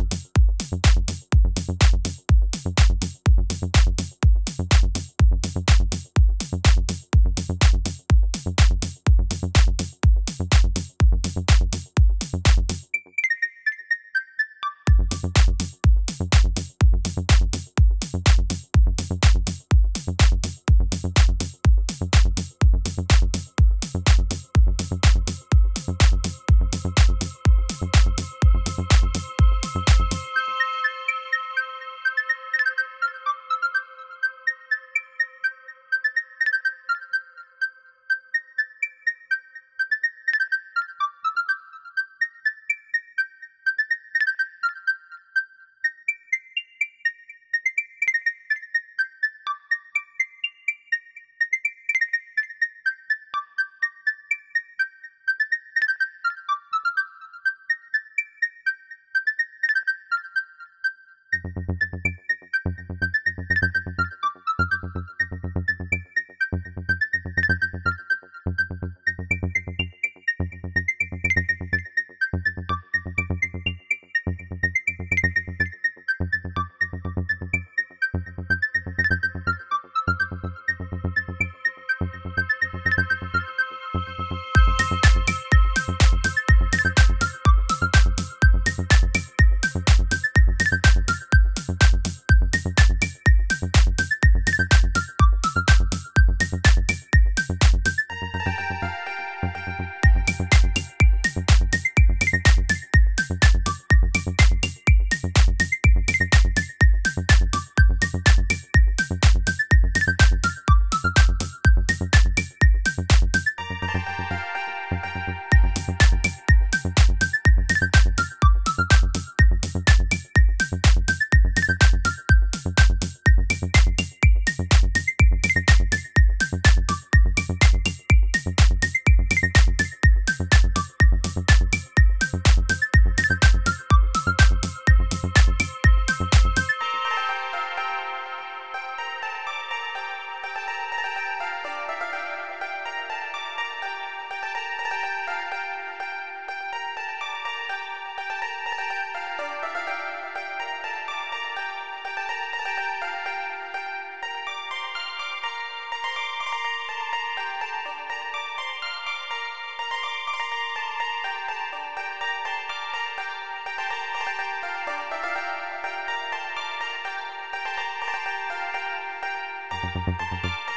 you Thank you.